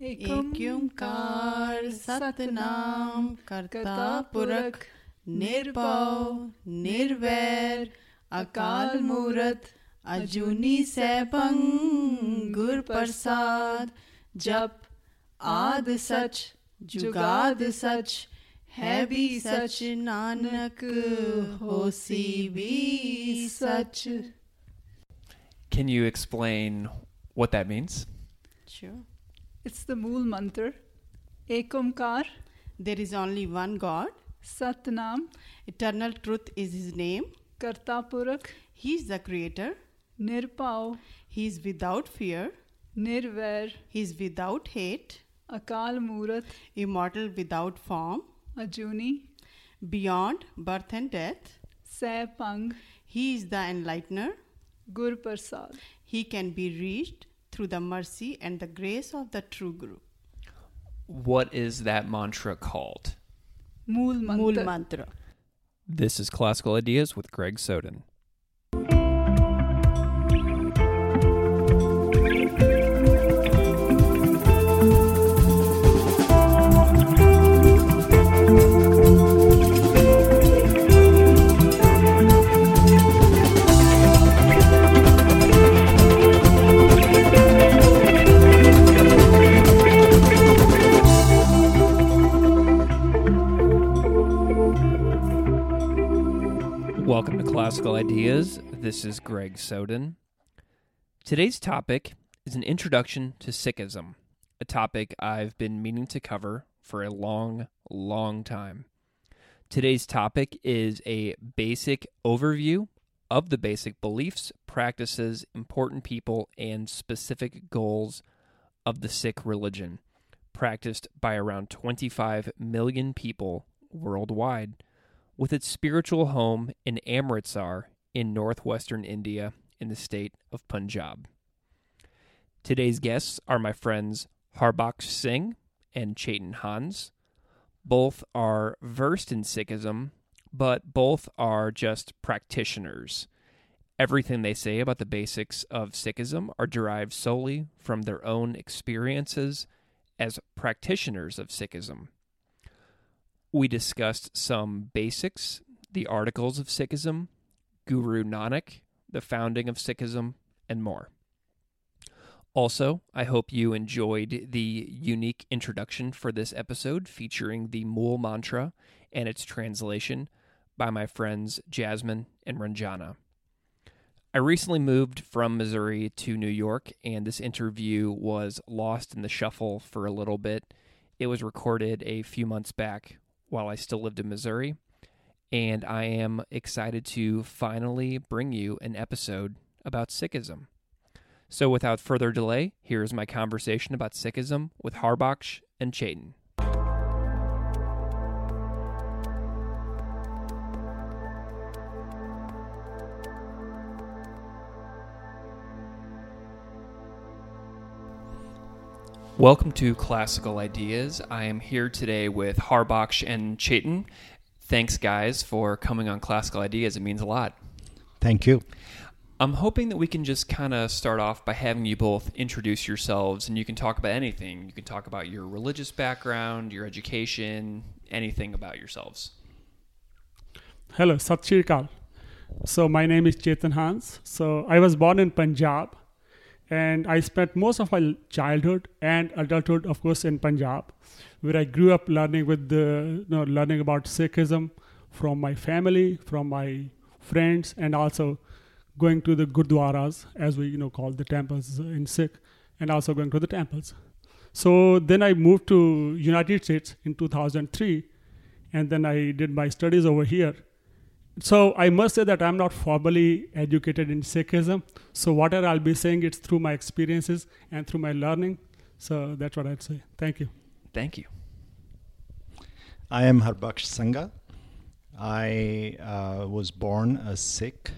एक ओंकार सतनाम करता पुरख निर्भव निर्वैर अकाल मूरत अजूनी सैभं गुर प्रसाद जप आद सच जुगाद सच है भी सच नानक होसी भी सच Can you explain what that means? Sure. It's the Mool Mantra. Ek Omkar, There is only one God. Satnam, Eternal truth is his name. Karta Purakh, He is the creator. Nirbhau, He is without fear. Nirvair, He is without hate. Akal Murat, Immortal without form. Ajuni, Beyond birth and death. Sai Pang, He is the enlightener. Gur Prasad. He can be reached through the mercy and the grace of the true Guru. What is that mantra called? Mool Mantra. Mool Mantra. This is Classical Ideas with Greg Soden. Classical Ideas. This is Greg Soden. Today's topic is an introduction to Sikhism, a topic I've been meaning to cover for a long, long time. Today's topic is a basic overview of the basic beliefs, practices, important people, and specific goals of the Sikh religion, practiced by around 25 million people worldwide with its spiritual home in Amritsar in northwestern India in the state of Punjab. Today's guests are my friends Harbaksh Singh and Chetan Hans. Both are versed in Sikhism, but both are just practitioners. Everything they say about the basics of Sikhism are derived solely from their own experiences as practitioners of Sikhism we discussed some basics, the articles of Sikhism, Guru Nanak, the founding of Sikhism, and more. Also, I hope you enjoyed the unique introduction for this episode featuring the Mool Mantra and its translation by my friends Jasmine and Ranjana. I recently moved from Missouri to New York, and this interview was lost in the shuffle for a little bit. It was recorded a few months back while I still lived in Missouri. And I am excited to finally bring you an episode about Sikhism. So, without further delay, here is my conversation about Sikhism with Harbaksh and Chetan. Welcome to Classical Ideas. I am here today with Harbaksh and Chetan. Thanks, guys, for coming on Classical Ideas. It means a lot. Thank you. I'm hoping that we can just kind of start off by having you both introduce yourselves, and you can talk about anything. You can talk about your religious background, your education, anything about yourselves. Hello, Sat Shri Akal. So my name is Chetan Hans. So I was born in Punjab, and I spent most of my childhood and adulthood, of course, in Punjab, where I grew up learning with the, you know, learning about Sikhism from my family, from my friends, and also going to the gurdwaras, as we you know call the temples in Sikh, and also going to the temples. So then I moved to United States in 2003, and then I did my studies over here. So I must say that I'm not formally educated in Sikhism. So whatever I'll be saying, it's through my experiences and through my learning. So that's what I'd say. Thank you. Thank you. I am Harbaksh Sangha. I uh, was born a Sikh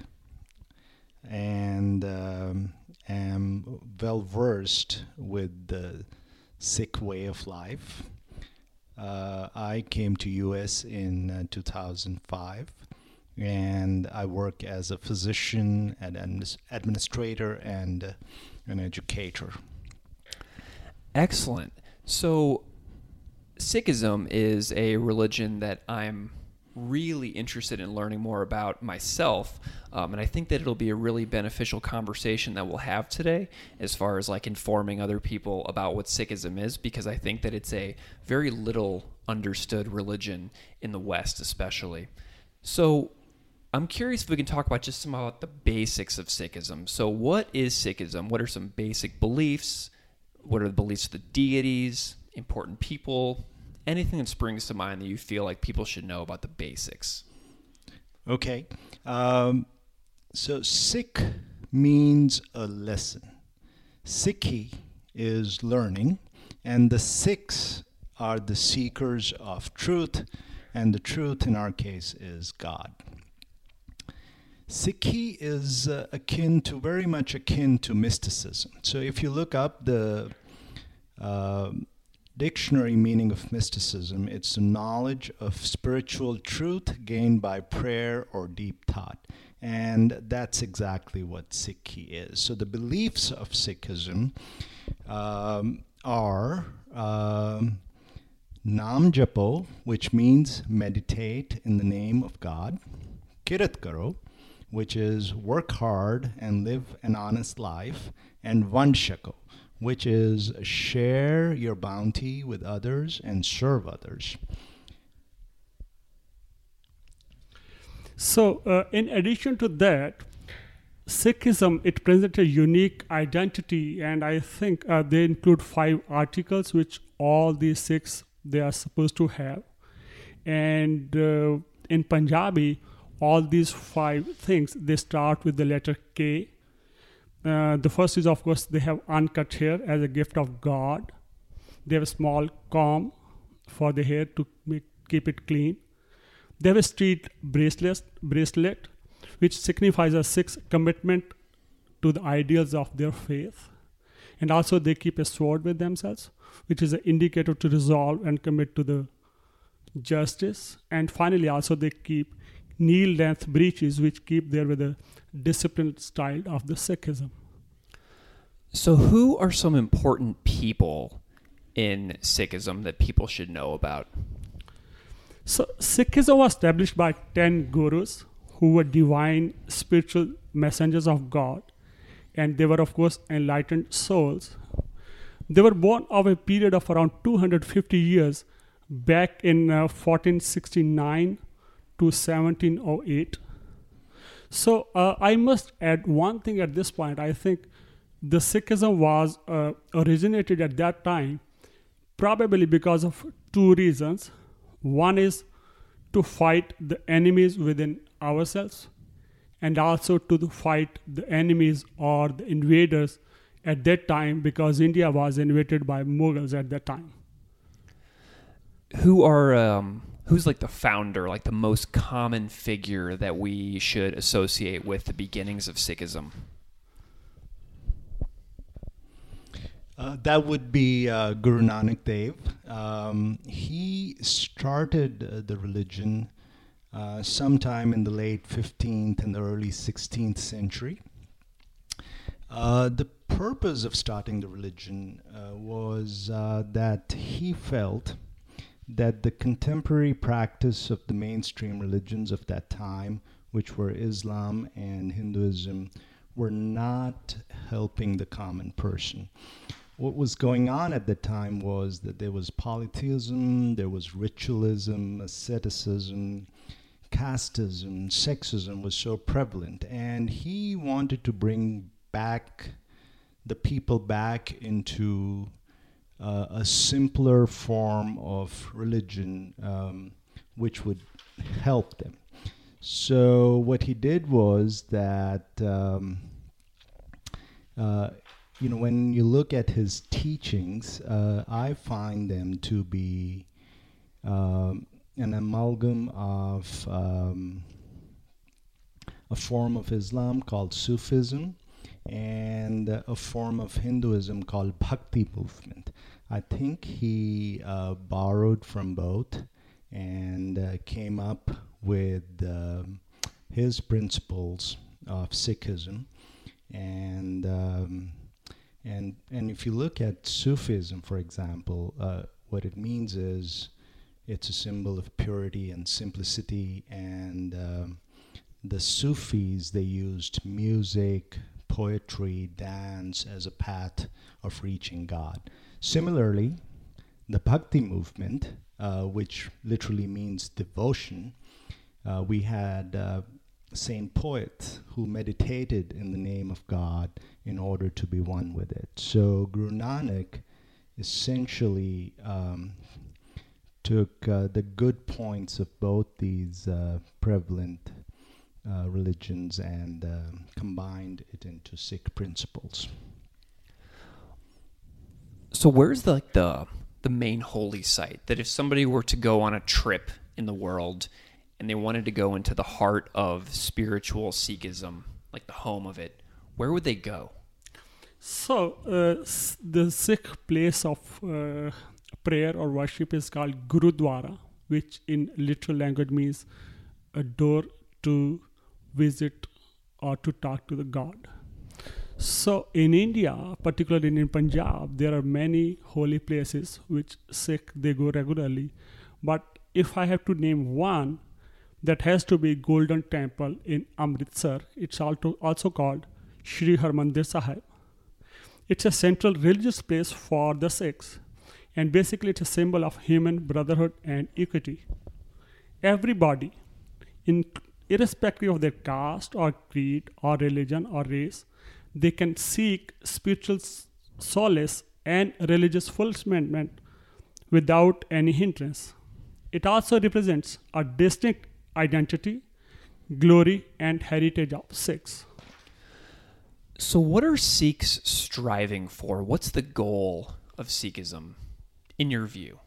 and um, am well versed with the Sikh way of life. Uh, I came to US in uh, 2005 and I work as a physician and admis- administrator and uh, an educator. Excellent. So, Sikhism is a religion that I'm really interested in learning more about myself. Um, and I think that it'll be a really beneficial conversation that we'll have today as far as like informing other people about what Sikhism is, because I think that it's a very little understood religion in the West, especially. So I'm curious if we can talk about just some about the basics of Sikhism. So, what is Sikhism? What are some basic beliefs? What are the beliefs of the deities, important people, anything that springs to mind that you feel like people should know about the basics? Okay. Um, so Sikh means a lesson. Sikhi is learning, and the Sikhs are the seekers of truth, and the truth in our case is God. Sikhi is uh, akin to, very much akin to mysticism. So if you look up the uh, dictionary meaning of mysticism, it's the knowledge of spiritual truth gained by prayer or deep thought. And that's exactly what Sikhi is. So the beliefs of Sikhism um, are um, Nam Japo, which means meditate in the name of God, Kirat Karo, which is work hard and live an honest life, and Vand Chhako, which is share your bounty with others and serve others. So, uh, in addition to that, Sikhism it presents a unique identity, and I think uh, they include five articles which all these six they are supposed to have. And uh, in Punjabi, all these five things they start with the letter K. Uh, the first is, of course, they have uncut hair as a gift of God. They have a small comb for the hair to make, keep it clean. They have a street bracelet, bracelet, which signifies a Sikh commitment to the ideals of their faith. And also, they keep a sword with themselves, which is an indicator to resolve and commit to the justice. And finally, also, they keep knee length breeches, which keep there with a disciplined style of the Sikhism. So, who are some important people in Sikhism that people should know about? So, Sikhism was established by 10 gurus who were divine spiritual messengers of God, and they were, of course, enlightened souls. They were born of a period of around 250 years back in uh, 1469 to 1708. So, uh, I must add one thing at this point. I think the Sikhism was uh, originated at that time probably because of two reasons. One is to fight the enemies within ourselves, and also to fight the enemies or the invaders at that time because India was invaded by Mughals at that time. Who are um, who's like the founder, like the most common figure that we should associate with the beginnings of Sikhism? Uh, that would be uh, Guru Nanak Dev. Um, he started uh, the religion uh, sometime in the late 15th and the early 16th century. Uh, the purpose of starting the religion uh, was that he felt that the contemporary practice of the mainstream religions of that time, which were Islam and Hinduism, were not helping the common person what was going on at the time was that there was polytheism, there was ritualism, asceticism, casteism, sexism was so prevalent. And he wanted to bring back the people back into uh, a simpler form of religion um, which would help them. So, what he did was that. Um, uh, you know, when you look at his teachings, uh, I find them to be um, an amalgam of um, a form of Islam called Sufism and a form of Hinduism called Bhakti movement. I think he uh, borrowed from both and uh, came up with um, his principles of Sikhism and um, And and if you look at Sufism, for example, uh, what it means is it's a symbol of purity and simplicity. And um, the Sufis they used music, poetry, dance as a path of reaching God. Similarly, the Bhakti movement, uh, which literally means devotion, uh, we had uh, saint poets who meditated in the name of God in order to be one with it. So Guru Nanak essentially um, took uh, the good points of both these uh, prevalent uh, religions and combined it into Sikh principles. So where's the like the the main holy site that if somebody were to go on a trip in the world and they wanted to go into the heart of spiritual Sikhism, like the home of it, where would they go? So, uh, the Sikh place of uh, prayer or worship is called Gurudwara, which in literal language means a door to visit or to talk to the God. So, in India, particularly in Punjab, there are many holy places which Sikh they go regularly. But if I have to name one, that has to be Golden Temple in Amritsar. It's also called Shri Harmandir Sahib. It's a central religious place for the Sikhs, and basically it's a symbol of human brotherhood and equity. Everybody, in, irrespective of their caste or creed or religion or race, they can seek spiritual solace and religious fulfillment without any hindrance. It also represents a distinct identity, glory, and heritage of Sikhs. So what are Sikhs striving for? What's the goal of Sikhism in your view?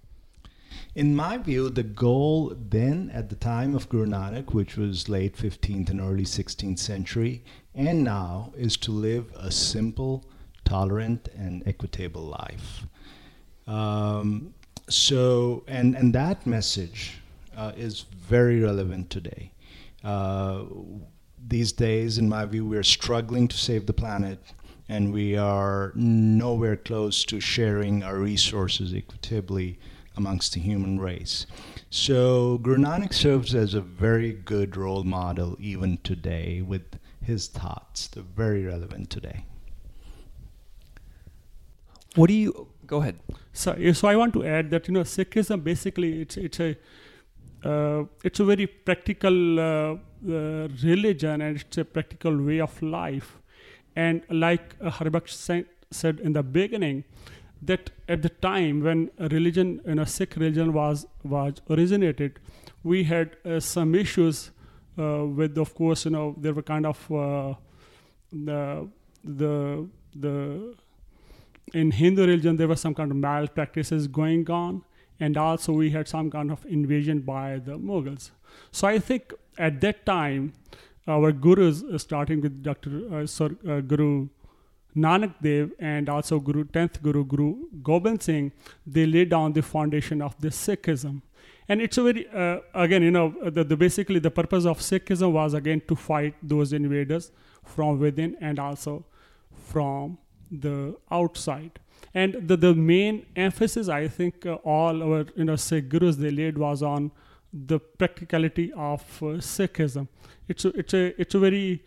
In my view, the goal then at the time of Guru Nanak, which was late 15th and early 16th century, and now is to live a simple, tolerant, and equitable life. Um, so, and, and that message uh, is very relevant today. Uh, these days, in my view, we're struggling to save the planet, and we are nowhere close to sharing our resources equitably amongst the human race. So, Nanak serves as a very good role model even today with his thoughts. They're very relevant today. What do you go ahead? So, so I want to add that you know Sikhism basically it's it's a uh, it's a very practical uh, uh, religion and it's a practical way of life. And like uh, said in the beginning, that at the time when religion, you know, Sikh religion was was originated, we had uh, some issues with, of course, you know, there were kind of uh, the the the in Hindu religion there was some kind of malpractices going on, and also we had some kind of invasion by the Mughals. So I think at that time, our gurus, uh, starting with Dr. Uh, Sir, uh, Guru Nanak Dev and also Guru 10th Guru Guru Gobind Singh, they laid down the foundation of the Sikhism. And it's a very, uh, again, you know, the, the basically the purpose of Sikhism was again to fight those invaders from within and also from the outside. And the, the main emphasis, I think, uh, all our you know Sikh gurus they laid was on the practicality of uh, Sikhism. It's a, it's a it's a very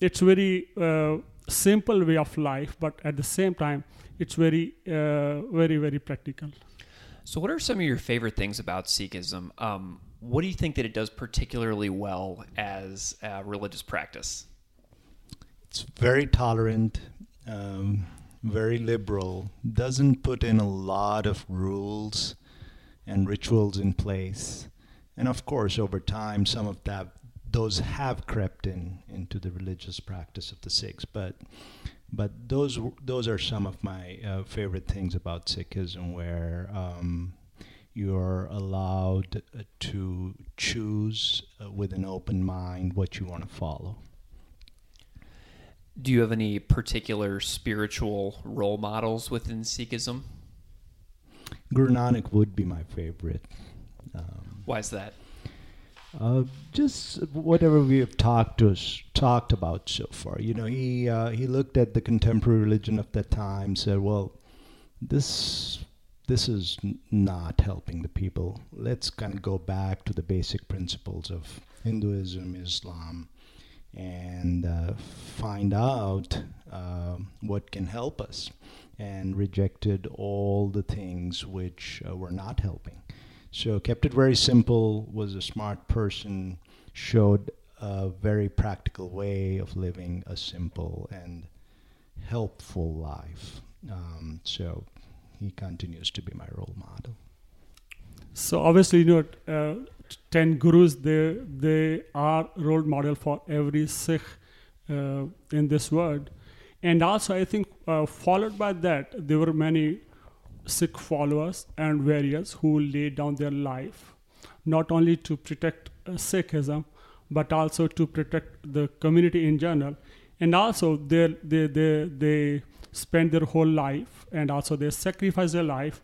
it's very uh, simple way of life, but at the same time, it's very uh, very very practical. So, what are some of your favorite things about Sikhism? Um, what do you think that it does particularly well as a religious practice? It's very tolerant, um, very liberal, doesn't put in a lot of rules and rituals in place. And of course, over time, some of that those have crept in into the religious practice of the Sikhs. But but those those are some of my uh, favorite things about Sikhism, where um, you're allowed uh, to choose uh, with an open mind what you want to follow. Do you have any particular spiritual role models within Sikhism? Guru Nanak would be my favorite. Um, Why is that? Uh, just whatever we have talked to talked about so far. You know, he uh, he looked at the contemporary religion of that time, said, "Well, this this is not helping the people. Let's kind of go back to the basic principles of Hinduism, Islam, and uh, find out uh, what can help us." And rejected all the things which uh, were not helping. So kept it very simple, was a smart person, showed a very practical way of living a simple and helpful life. Um, so he continues to be my role model. So obviously, you know, uh, ten gurus they they are role model for every Sikh uh, in this world, and also I think uh, followed by that there were many Sikh followers and warriors who laid down their life, not only to protect uh, Sikhism, but also to protect the community in general, and also they they they they spend their whole life and also they sacrifice their life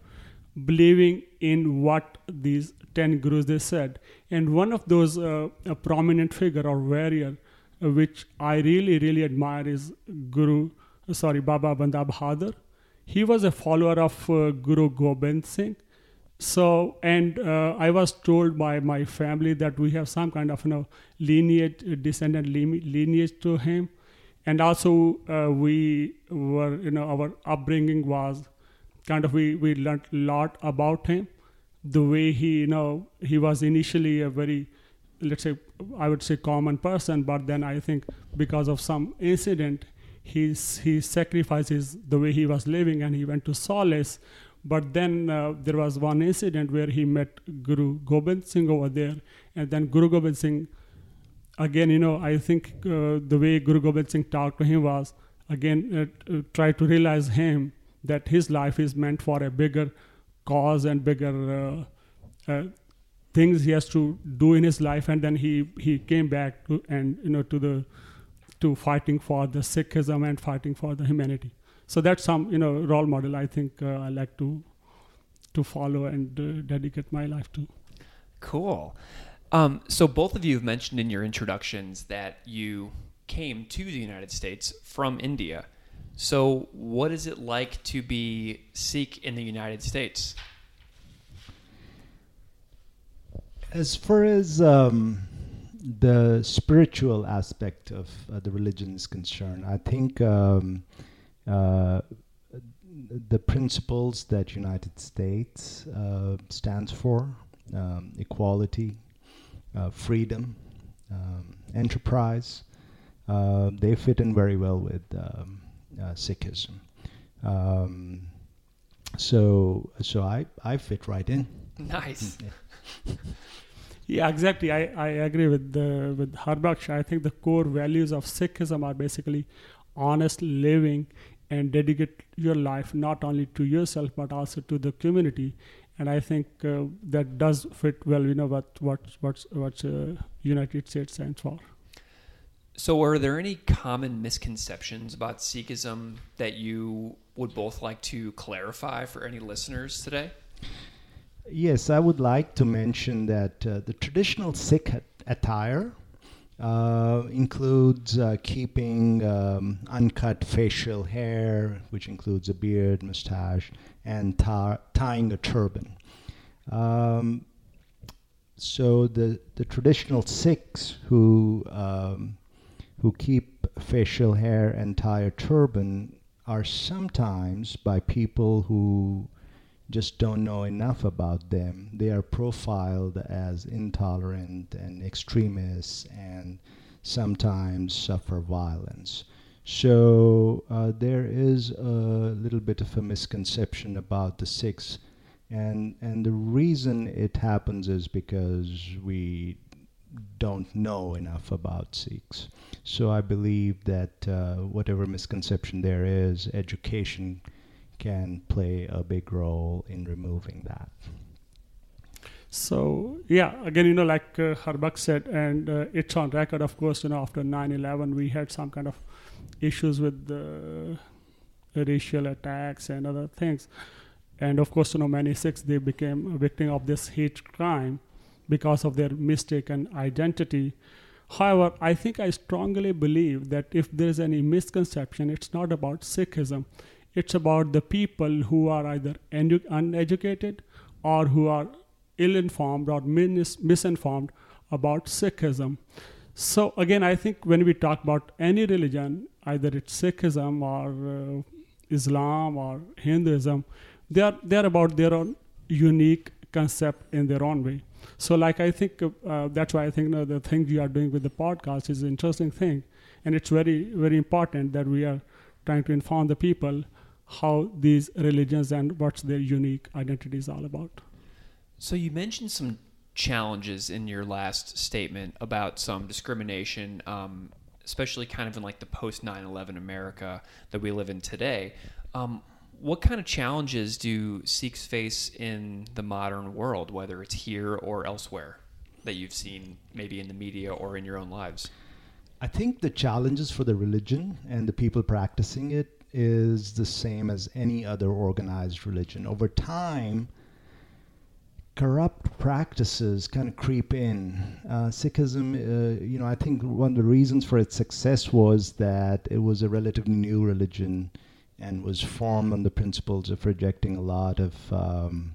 believing in what these 10 gurus they said. And one of those uh, prominent figure or warrior uh, which i really really admire is guru sorry baba banda bahadur he was a follower of uh, guru gobind singh. So and uh, i was told by my family that we have some kind of you know lineage descendant lineage to him. And also uh, we were you know our upbringing was kind of we we learned a lot about him. The way he you know he was initially a very let's say i would say common person but then i think because of some incident he's he sacrifices the way he was living and he went to solace. But then uh, there was one incident where he met guru gobind singh over there. And then guru gobind singh again, you know, I think uh, the way Guru Gobind Singh talked to him was again uh, uh, try to realize him that his life is meant for a bigger cause and bigger uh, uh, things he has to do in his life, and then he he came back to and you know to the to fighting for the Sikhism and fighting for the humanity. So that's some you know role model I think uh, I like to to follow and dedicate my life to. Cool. Um, so both of you have mentioned in your introductions that you came to the United States from India. So what is it like to be Sikh in the United States? As far as um, the spiritual aspect of uh, the religion is concerned, I think um, uh, the principles that United States uh, stands for, um, equality, uh, freedom, um, enterprise. Uh, they fit in very well with um, uh, Sikhism. Um, so, so I, I fit right in. Nice. yeah, exactly. I, I agree with the with Harbaksh. I think the core values of Sikhism are basically honest living and dedicate your life not only to yourself but also to the community and I think uh, that does fit well. You know what what what what uh, United States stands for. So, are there any common misconceptions about Sikhism that you would both like to clarify for any listeners today? Yes, I would like to mention that uh, the traditional Sikh attire uh, includes uh, keeping um, uncut facial hair, which includes a beard, mustache, and tar- tying a turban. Um, so the, the traditional Sikhs who um, who keep facial hair and tie a turban are sometimes by people who just don't know enough about them. They are profiled as intolerant and extremists and sometimes suffer violence. So uh, there is a little bit of a misconception about the Sikhs, and and the reason it happens is because we don't know enough about Sikhs. So I believe that uh, whatever misconception there is, education can play a big role in removing that. So yeah, again, you know, like uh, said, and uh, it's on record, of course. You know, after 9/11, we had some kind of issues with the racial attacks and other things. And of course, you know, many Sikhs they became a victim of this hate crime. because of their mistaken identity. However, I think I strongly believe that if there is any misconception, it's not about Sikhism. It's about the people who are either edu- uneducated or who are ill informed or mis- misinformed about Sikhism. So, again, I think when we talk about any religion, either it's Sikhism or uh, Islam or Hinduism, they are, they are about their own unique concept in their own way. So, like I think uh, that's why I think you know, the thing you are doing with the podcast is an interesting thing, and it's very very important that we are trying to inform the people how these religions and what's their unique identity is all about. So you mentioned some challenges in your last statement about some discrimination, um, especially kind of in like the post 9/11 America that we live in today. Um, what kind of challenges do Sikhs face in the modern world, whether it's here or elsewhere, that you've seen maybe in the media or in your own lives? I think the challenges for the religion and the people practicing it is the same as any other organized religion. Over time, corrupt practices kind of creep in. Uh, Sikhism, uh, you know, I think one of the reasons for its success was that it was a relatively new religion and was formed on the principles of rejecting a lot of um,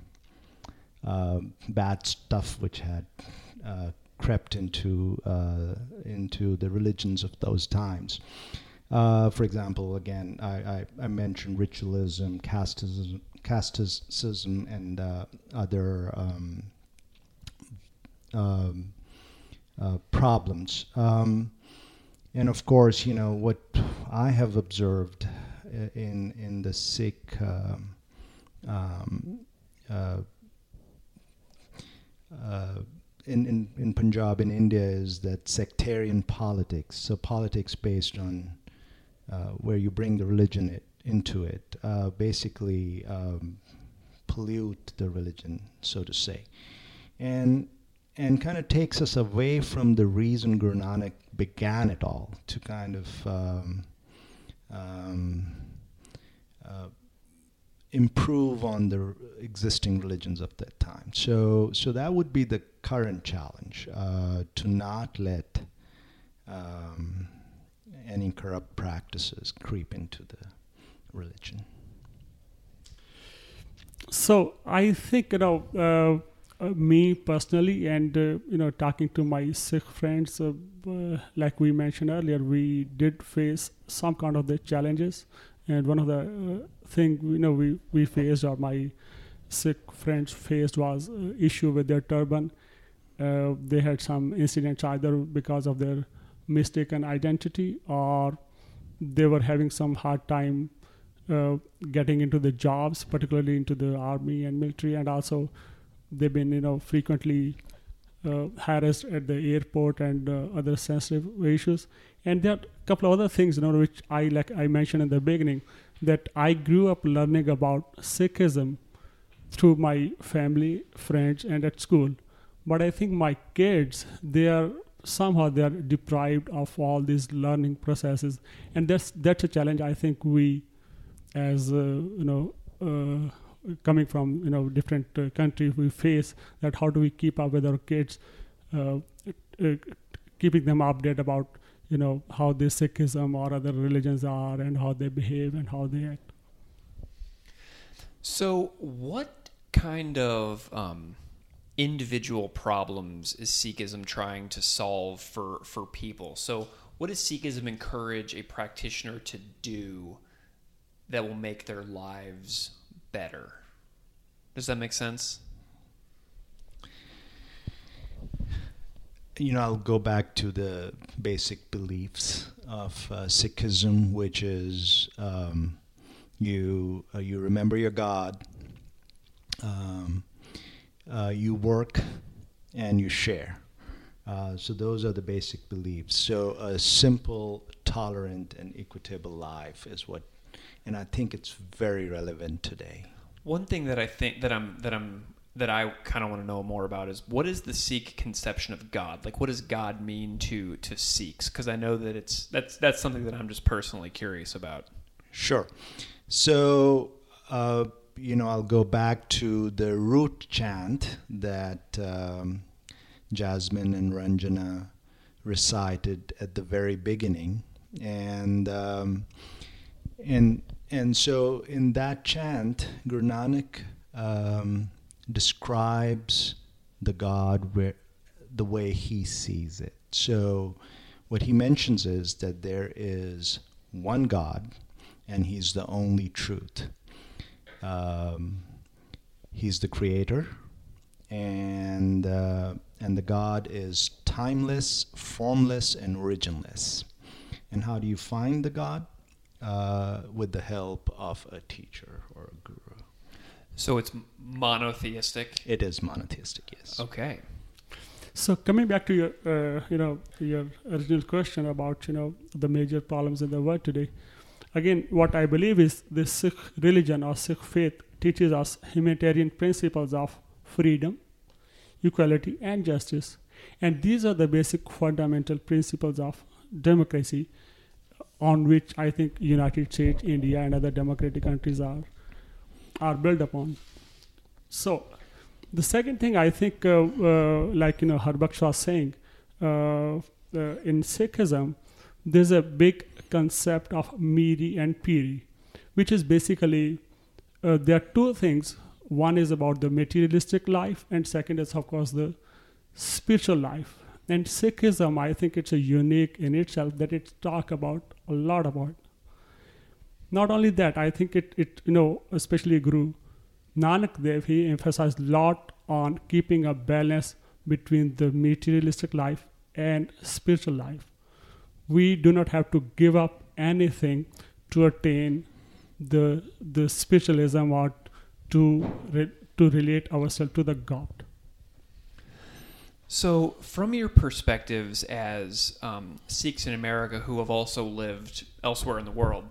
uh, bad stuff which had uh, crept into uh, into the religions of those times. Uh, for example, again, I, I, I, mentioned ritualism, casteism, casteism and uh, other um, um, uh, problems. Um, and of course, you know what I have observed in in the Sikh um, um, uh, uh, in, in, in Punjab in India is that sectarian politics. So politics based on uh, where you bring the religion it, into it, uh, basically um, pollute the religion, so to say, and and kind of takes us away from the reason Guru Nanak began it all to kind of um, um, uh, improve on the existing religions of that time. So, so that would be the current challenge uh, to not let um, any corrupt practices creep into the religion. So, I think you know. Uh, uh, me personally, and uh, you know, talking to my Sikh friends, uh, uh, like we mentioned earlier, we did face some kind of the challenges, and one of the uh, thing you know we we faced or my Sikh friends faced was issue with their turban. they had some incidents either because of their mistaken identity or they were having some hard time getting into the jobs, particularly into the army and military, and also they've been you know frequently uh, harassed at the airport and uh, other sensitive issues. And there are a couple of other things you know which i like i mentioned in the beginning that i grew up learning about sikhism through my family friends and at school. But i think my kids they are somehow they are deprived of all these learning processes. And that's that's a challenge i think we as uh, you know uh, coming from you know different uh, countries we face that how do we keep up with our kids uh, uh, keeping them updated about you know how the sikhism or other religions are and how they behave and how they act. So what kind of um, individual problems is sikhism trying to solve for for people so what does sikhism encourage a practitioner to do that will make their lives better. Does that make sense? You know, I'll go back to the basic beliefs of uh, Sikhism, which is um, you uh, you remember your God, um, uh, you work, and you share. Uh, so those are the basic beliefs. So a simple, tolerant, and equitable life is what and I think it's very relevant today. One thing that I think that I'm that I'm that I kind of want to know more about is what is the Sikh conception of God? Like, what does God mean to to Sikhs? Because I know that it's that's that's something that I'm just personally curious about. Sure. So, uh, you know, I'll go back to the root chant that um, Jasmine and Ranjana recited at the very beginning, and um, and and so in that chant, Guru Nanak um, describes the God where the way he sees it. So what he mentions is that there is one God, and He's the only truth. Um, he's the Creator, and uh, and the God is timeless, formless, and originless. And how do you find the God? Uh, with the help of a teacher or a guru. So it's monotheistic. It is monotheistic, yes. Okay. So coming back to your, uh, you know, your original question about, you know, the major problems in the world today. Again, what I believe is the Sikh religion or Sikh faith teaches us humanitarian principles of freedom, equality, and justice. And these are the basic fundamental principles of democracy on which I think United States, India, and other democratic countries are are built upon. So, the second thing I think, uh, uh, like you know, Harbaksha was saying, uh, uh, in Sikhism, there's a big concept of miri and piri, which is basically uh, there are two things. One is about the materialistic life, and second is of course the spiritual life. And Sikhism, I think it's a unique in itself that it talk about a lot about. Not only that, I think it, it you know, especially Guru Nanak Dev, he emphasized a lot on keeping a balance between the materialistic life and spiritual life. We do not have to give up anything to attain the the spiritualism or to re, to relate ourselves to the God. So, from your perspectives as um, Sikhs in America who have also lived elsewhere in the world,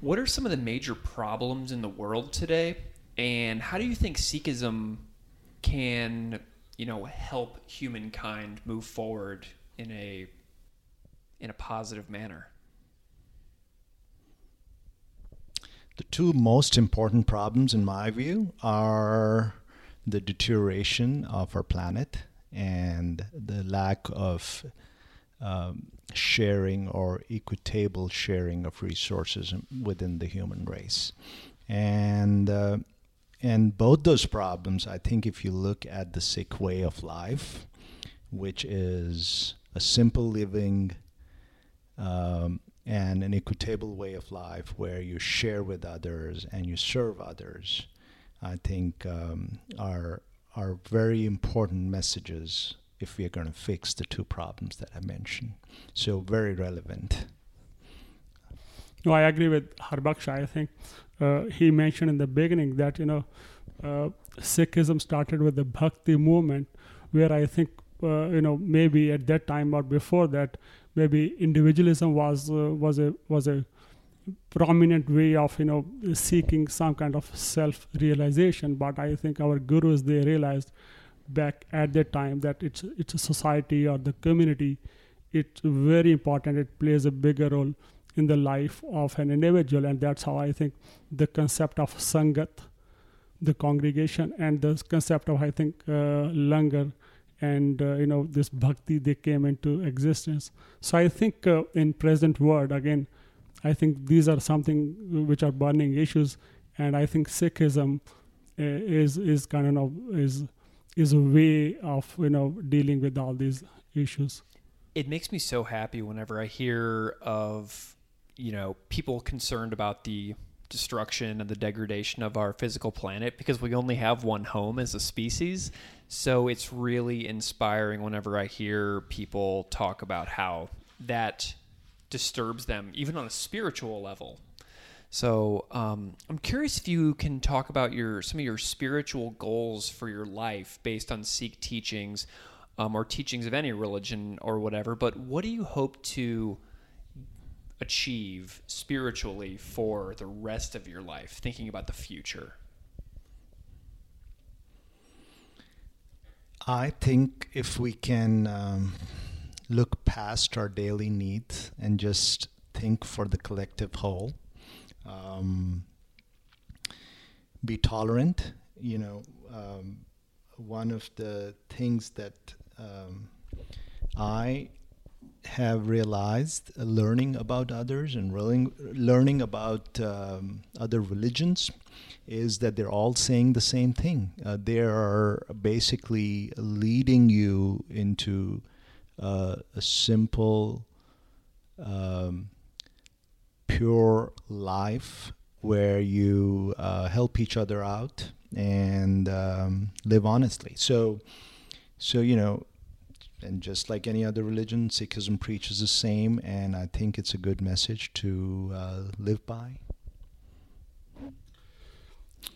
what are some of the major problems in the world today, and how do you think Sikhism can, you know, help humankind move forward in a in a positive manner? The two most important problems, in my view, are the deterioration of our planet and the lack of um, sharing or equitable sharing of resources within the human race. And uh, and both those problems, I think, if you look at the Sikh way of life, which is a simple living um, and an equitable way of life where you share with others and you serve others, I think um, are are very important messages if we are going to fix the two problems that I mentioned. So very relevant. No, I agree with Harbaksha. I think uh, he mentioned in the beginning that you know uh, Sikhism started with the Bhakti movement, where I think uh, you know maybe at that time or before that, maybe individualism was uh, was a was a prominent way of you know seeking some kind of self realization. But I think our gurus they realized back at that time that it's it's a society or the community. It's very important. It plays a bigger role in the life of an individual and that's how i think the concept of sangat the congregation and the concept of i think uh, langar and uh, you know this bhakti they came into existence so i think uh, in present world again i think these are something which are burning issues and i think sikhism uh, is is kind of is is a way of you know dealing with all these issues it makes me so happy whenever i hear of you know, people concerned about the destruction and the degradation of our physical planet because we only have one home as a species. So it's really inspiring whenever I hear people talk about how that disturbs them, even on a spiritual level. So um, I'm curious if you can talk about your some of your spiritual goals for your life based on Sikh teachings um, or teachings of any religion or whatever. But what do you hope to achieve spiritually for the rest of your life, thinking about the future? I think if we can um, look past our daily needs and just think for the collective whole, um, be tolerant. You know, um, one of the things that um, I have realized uh, learning about others and learning, learning about um, other religions is that they're all saying the same thing. Uh, they are basically leading you into uh, a simple, um, pure life where you uh, help each other out and um, live honestly. So, so you know, and just like any other religion, Sikhism preaches the same, and I think it's a good message to uh, live by.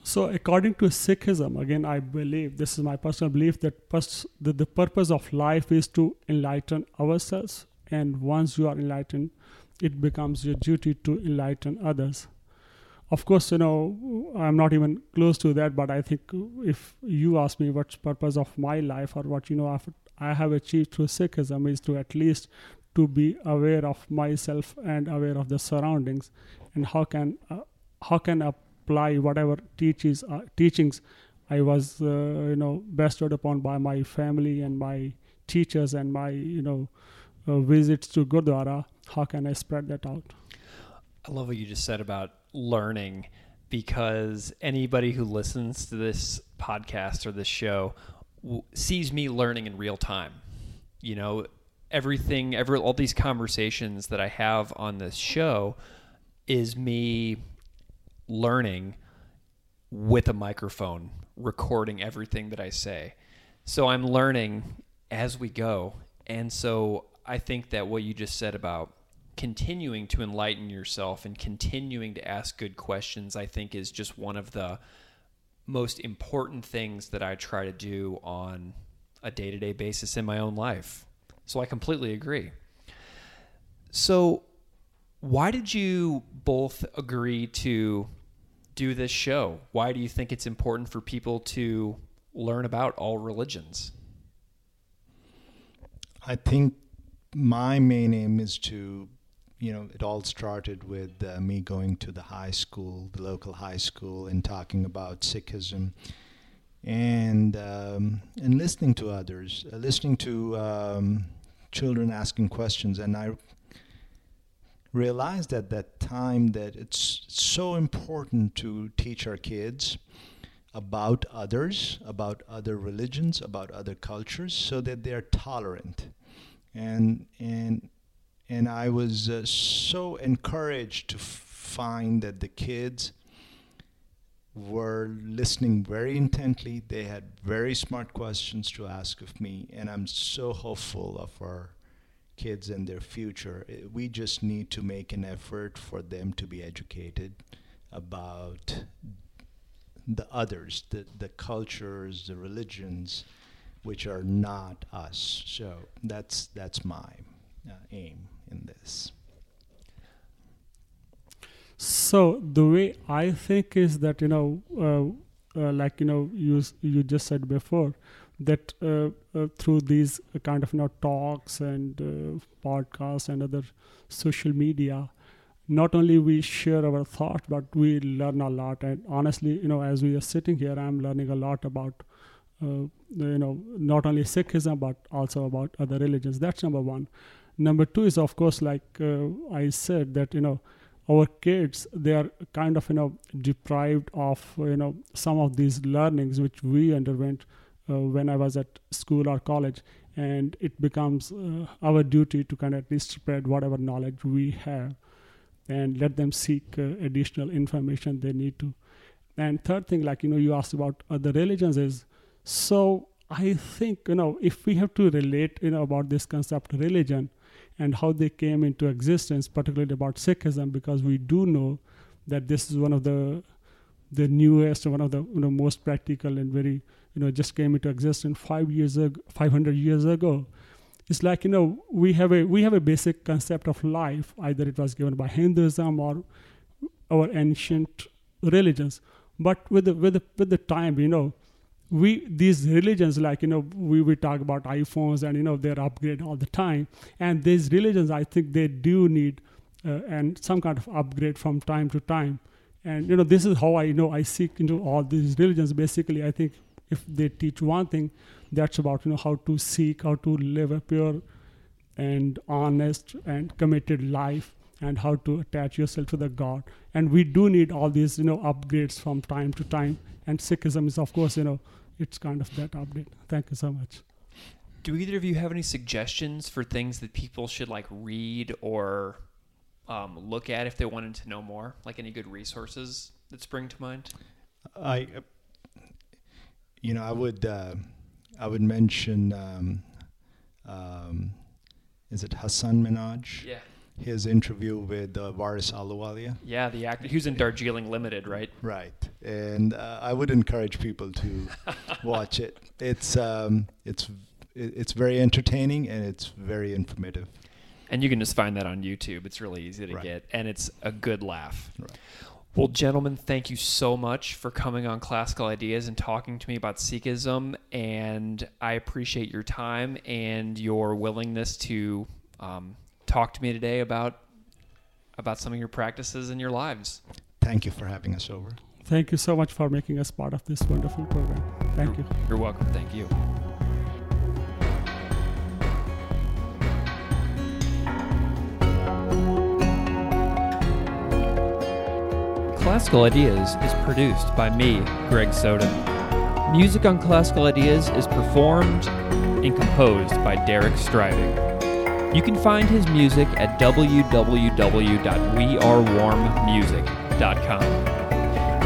So, according to Sikhism, again, I believe this is my personal belief that, pers- that the purpose of life is to enlighten ourselves, and once you are enlightened, it becomes your duty to enlighten others. Of course, you know, I'm not even close to that, but I think if you ask me what's purpose of my life or what you know I have achieved through Sikhism is to at least to be aware of myself and aware of the surroundings, and how can uh, how can apply whatever teaches uh, teachings I was uh, you know bestowed upon by my family and my teachers and my you know uh, visits to Gurdwara. How can I spread that out? I love what you just said about learning because anybody who listens to this podcast or this show w- sees me learning in real time. You know, everything, every all these conversations that I have on this show is me learning with a microphone, recording everything that I say. So I'm learning as we go. And so I think that what you just said about continuing to enlighten yourself and continuing to ask good questions, I think is just one of the most important things that I try to do on a day to day basis in my own life. So I completely agree. So, why did you both agree to do this show? Why do you think it's important for people to learn about all religions? I think my main aim is to you know, it all started with uh, me going to the high school, the local high school, and talking about Sikhism, and um, and listening to others, uh, listening to um, children asking questions, and I realized at that time that it's so important to teach our kids about others, about other religions, about other cultures, so that they're tolerant, and and and I was uh, so encouraged to find that the kids were listening very intently. They had very smart questions to ask of me, and I'm so hopeful of our kids and their future. Uh, we just need to make an effort for them to be educated about the others, the, the cultures, the religions, which are not us. So that's that's my uh, aim in this? So the way I think is that you know, uh, uh, like you know, you you just said before, that uh, uh through these kind of you know talks and uh, podcasts and other social media, not only we share our thought, but we learn a lot. And honestly, you know, as we are sitting here, I'm learning a lot about. Uh, you know, not only Sikhism but also about other religions. That's number one number two is of course like uh, i said that you know our kids they are kind of you know deprived of you know some of these learnings which we underwent uh, when i was at school or college. And it becomes uh, our duty to kind of at least spread whatever knowledge we have and let them seek uh, additional information they need to. And third thing like you know you asked about other religions is so i think you know if we have to relate you know about this concept religion and how they came into existence, particularly about Sikhism, because we do know that this is one of the the newest, one of the you know, most practical and very you know just came into existence five years ago, 500 years ago. It's like you know we have a we have a basic concept of life. Either it was given by Hinduism or our ancient religions, but with the with the with the time, you know, we these religions like you know we, we talk about iphones and you know they're upgrade all the time and these religions i think they do need uh, and some kind of upgrade from time to time and you know this is how i you know i seek into all these religions basically i think if they teach one thing, that's about you know how to seek, how to live a pure and honest and committed life, and how to attach yourself to the God. And we do need all these you know upgrades from time to time. And Sikhism is of course you know it's kind of that update. Thank you so much. Do either of you have any suggestions for things that people should like read or um, look at if they wanted to know more? Like any good resources that spring to mind? I, uh, you know, I would uh, I would mention um, um, is it Hasan Minhaj? Yeah. His interview with uh, Waris Ahluwalia. Yeah, the actor. He was in Darjeeling Limited, right? Right, and uh, I would encourage people to watch it. It's um, it's it's very entertaining and it's very informative. And you can just find that on YouTube. It's really easy to Right. get, and it's a good laugh. Right. Well, gentlemen, thank you so much for coming on Classical Ideas and talking to me about Sikhism. And I appreciate your time and your willingness to um, talk to me today about about some of your practices in your lives. Thank you for having us over. Thank you so much for making us part of this wonderful program. Thank you. You're welcome. Thank you. Classical Ideas is produced by me, Greg Soden. Music on Classical Ideas is performed and composed by Derek Striving. You can find his music at www.wearewarmmusic.com.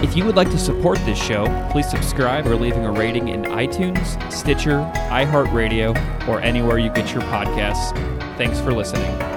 If you would like to support this show, please subscribe or leaving a rating in iTunes, Stitcher, iHeartRadio, or anywhere you get your podcasts. Thanks for listening.